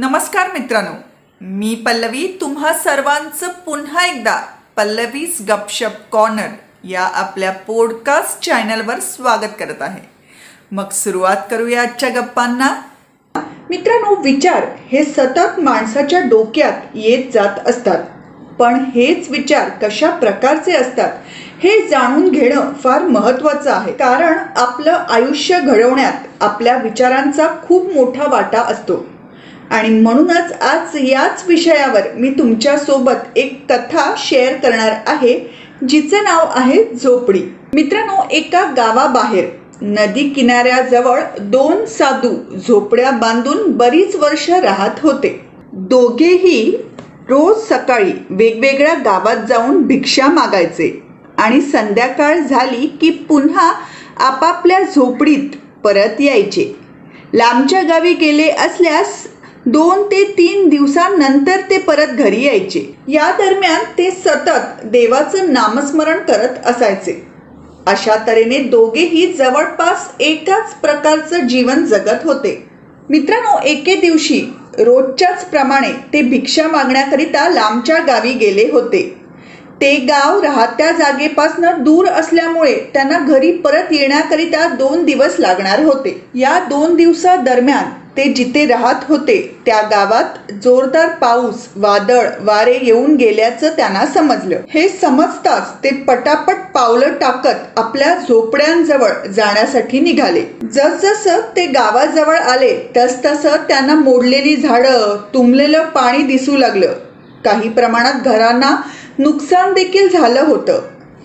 नमस्कार मित्रांनो. मी पल्लवी तुम्हा सर्वांचं पुन्हा एकदा पल्लवीज गपशप कॉर्नर या आपल्या पॉडकास्ट चॅनलवर स्वागत करत आहे. मग सुरुवात करूया आजच्या गप्पांना. मित्रांनो विचार हे सतत माणसाच्या डोक्यात येत जात असतात. पण हेच विचार कशा प्रकारचे असतात हे जाणून घेणं फार महत्त्वाचं आहे. कारण आपलं आयुष्य घडवण्यात आपल्या विचारांचा खूप मोठा वाटा असतो. आणि म्हणूनच आज याच विषयावर मी तुमच्यासोबत एक कथा शेअर करणार आहे जिचं नाव आहे झोपडी. मित्रांनो एका गावाबाहेर नदी किनाऱ्याजवळ दोन साधू झोपड्या बांधून बरीच वर्ष राहत होते. दोघेही रोज सकाळी वेगवेगळ्या गावात जाऊन भिक्षा मागायचे आणि संध्याकाळ झाली की पुन्हा आपापल्या झोपडीत परत यायचे. लांबच्या गावी गेले असल्यास दोन ते तीन दिवसांनंतर ते परत घरी यायचे. या दरम्यान ते सतत देवाचं नामस्मरण करत असायचे. अशा तऱ्हेने दोघेही जवळपास एकाच प्रकारचं जीवन जगत होते. मित्रांनो एके दिवशी रोजच्याच प्रमाणे ते भिक्षा मागण्याकरिता लांबच्या गावी गेले होते. ते गाव राहत्या जागेपासून दूर असल्यामुळे त्यांना घरी परत येण्याकरिता दोन दिवस लागणार होते. या दोन दिवसादरम्यान ते जिथे राहत होते त्या गावात जोरदार पाऊस वादळ वारे येऊन गेल्याचं त्यांना समजलं. हे समजताच ते पटापट पावलं टाकत आपल्या झोपड्यांजवळ जाण्यासाठी निघाले. जसजसं ते गावाजवळ आले तस तसं त्यांना मोडलेली झाडं तुंबलेलं पाणी दिसू लागलं. काही प्रमाणात घरांना नुकसान देखील झालं होतं.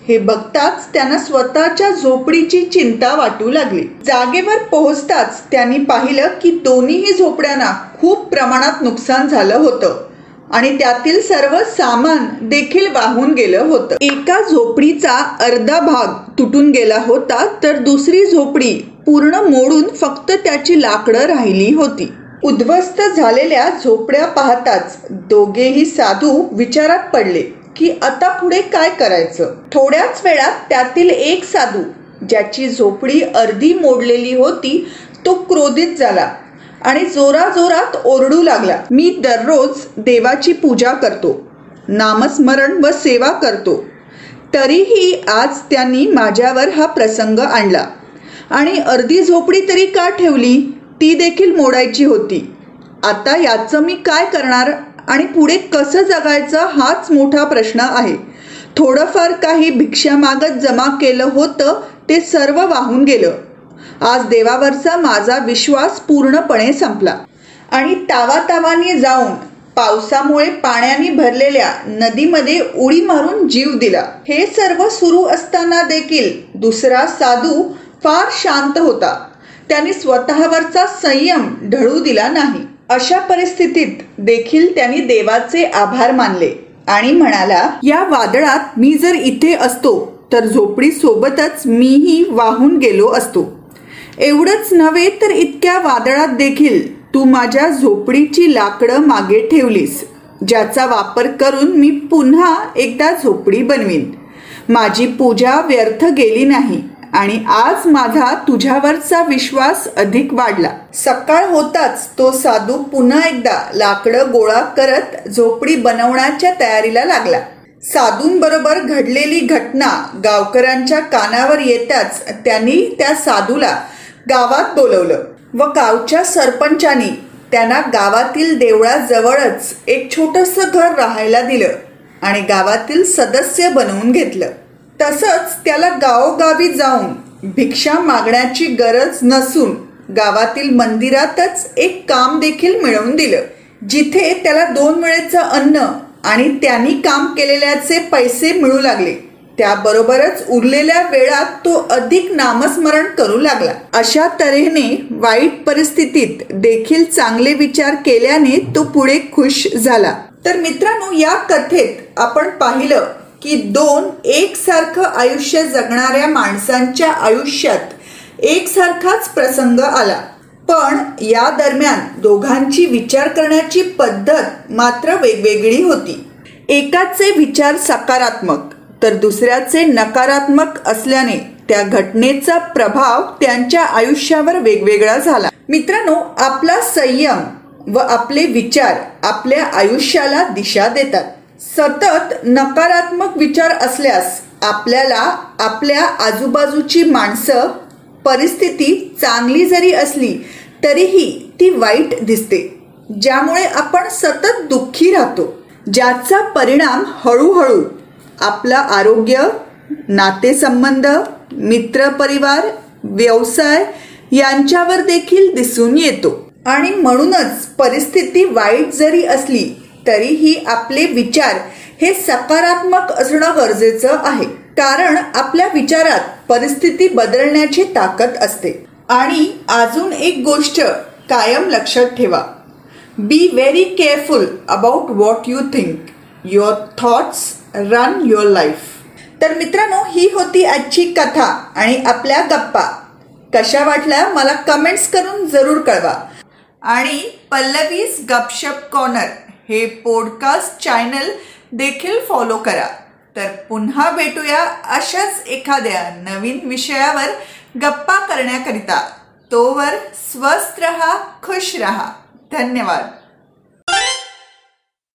हे बघताच त्यांना स्वतःच्या झोपडीची चिंता वाटू लागली. जागेवर पोहोचताच त्यांनी पाहिलं की दोन्हीही झोपड्यांना खूप प्रमाणात नुकसान झालं होतं आणि त्यातील सर्व सामान देखील वाहून गेलं होतं. एका झोपडीचा अर्धा भाग तुटून गेला होता तर दुसरी झोपडी पूर्ण मोडून फक्त त्याची लाकडं राहिली होती. उद्ध्वस्त झालेल्या झोपड्या पाहताच दोघेही साधू विचारात पडले. की आता पुढे काय करायचं? थोड्याच वेळात त्यातील एक साधू ज्याची झोपडी अर्धी मोडलेली होती तो क्रोधित झाला आणि जोराजोरात ओरडू लागला. मी दररोज देवाची पूजा करतो नामस्मरण व सेवा करतो. तरीही आज त्यांनी माझ्यावर हा प्रसंग आणला. आणि अर्धी झोपडी तरी का ठेवली? ती देखील मोडायची होती. आता याचं मी काय करणार? आणि पुढे कसं जगायचं हाच मोठा प्रश्न आहे. थोडंफार काही भिक्षा मागत जमा केलं होतं ते सर्व वाहून गेलं. आज देवावरचा माझा विश्वास पूर्णपणे संपला. आणि तावातावाने जाऊन पावसामुळे पाण्याने भरलेल्या नदीमध्ये उडी मारून जीव दिला. हे सर्व सुरू असताना देखील दुसरा साधू फार शांत होता. त्यांनी स्वतःवरचा संयम ढळू दिला नाही. अशा परिस्थितीत देखील त्यांनी देवाचे आभार मानले आणि म्हणाला या वादळात मी जर इथे असतो तर झोपडी सोबतच मीही वाहून गेलो असतो. एवढंच नव्हे तर इतक्या वादळात देखील तू माझ्या झोपडीची लाकडं मागे ठेवलीस ज्याचा वापर करून मी पुन्हा एकदा झोपडी बनवीन. माझी पूजा व्यर्थ गेली नाही. आणि आज माझा तुझ्यावरचा विश्वास अधिक वाढला. सकाळ होताच तो साधू पुन्हा एकदा लाकडं गोळा करत झोपडी बनवण्याच्या तयारीला लागला. साधूंबरोबर घडलेली घटना गावकऱ्यांच्या कानावर येताच त्यांनी त्या साधूला गावात बोलवलं व गावच्या सरपंचानी त्यांना गावातील देवळाजवळच एक छोटस घर राहायला दिलं आणि गावातील सदस्य बनवून घेतलं. तसंच त्याला गावोगावी जाऊन भिक्षा मागण्याची गरज नसून गावातील मंदिरातच एक काम देखील मिळवून दिलं जिथे त्याला दोन वेळेचं अन्न आणि त्यांनी काम केलेल्याचे पैसे मिळू लागले. त्याबरोबरच उरलेल्या वेळात तो अधिक नामस्मरण करू लागला. अशा तऱ्हेने वाईट परिस्थितीत देखील चांगले विचार केल्याने तो पुढे खुश झाला. तर मित्रांनो या कथेत आपण पाहिलं की दोन एकसारखं आयुष्य जगणाऱ्या माणसांच्या आयुष्यात एकसारखाच प्रसंग आला. पण या दरम्यान दोघांची विचार करण्याची पद्धत मात्र वेगवेगळी होती. एकाचे विचार सकारात्मक तर दुसऱ्याचे नकारात्मक असल्याने त्या घटनेचा प्रभाव त्यांच्या आयुष्यावर वेगवेगळा झाला. मित्रांनो आपला संयम व आपले विचार आपल्या आयुष्याला दिशा देतात. सतत नकारात्मक विचार असल्यास आपल्याला आपल्या आजूबाजूची माणसं परिस्थिती चांगली जरी असली तरीही ती वाईट दिसते. ज्यामुळे आपण सतत दुःखी राहतो. ज्याचा परिणाम हळूहळू आपलं आरोग्य नातेसंबंध मित्रपरिवार व्यवसाय यांच्यावर देखील दिसून येतो. आणि म्हणूनच परिस्थिती वाईट जरी असली तरीही आपले विचार हे सकारात्मक असणं गरजेचं आहे. कारण आपल्या विचारात परिस्थिती बदलण्याची ताकद असते. आणि अजून एक गोष्ट कायम लक्षात ठेवा. Be very careful about what you think your thoughts run your life तर मित्रांनो ही होती आजची कथा आणि आपल्या गप्पा. कशा वाटल्या मला कमेंट्स करून जरूर कळवा. आणि पल्लवीज गपशप कॉर्नर हे पॉडकास्ट चॅनल देखील फॉलो करा. तर पुन्हा भेटूया अशाच एखाद्या नवीन विषयावर गप्पा करण्याकरिता. तोवर स्वस्थ रहा खुश रहा. धन्यवाद.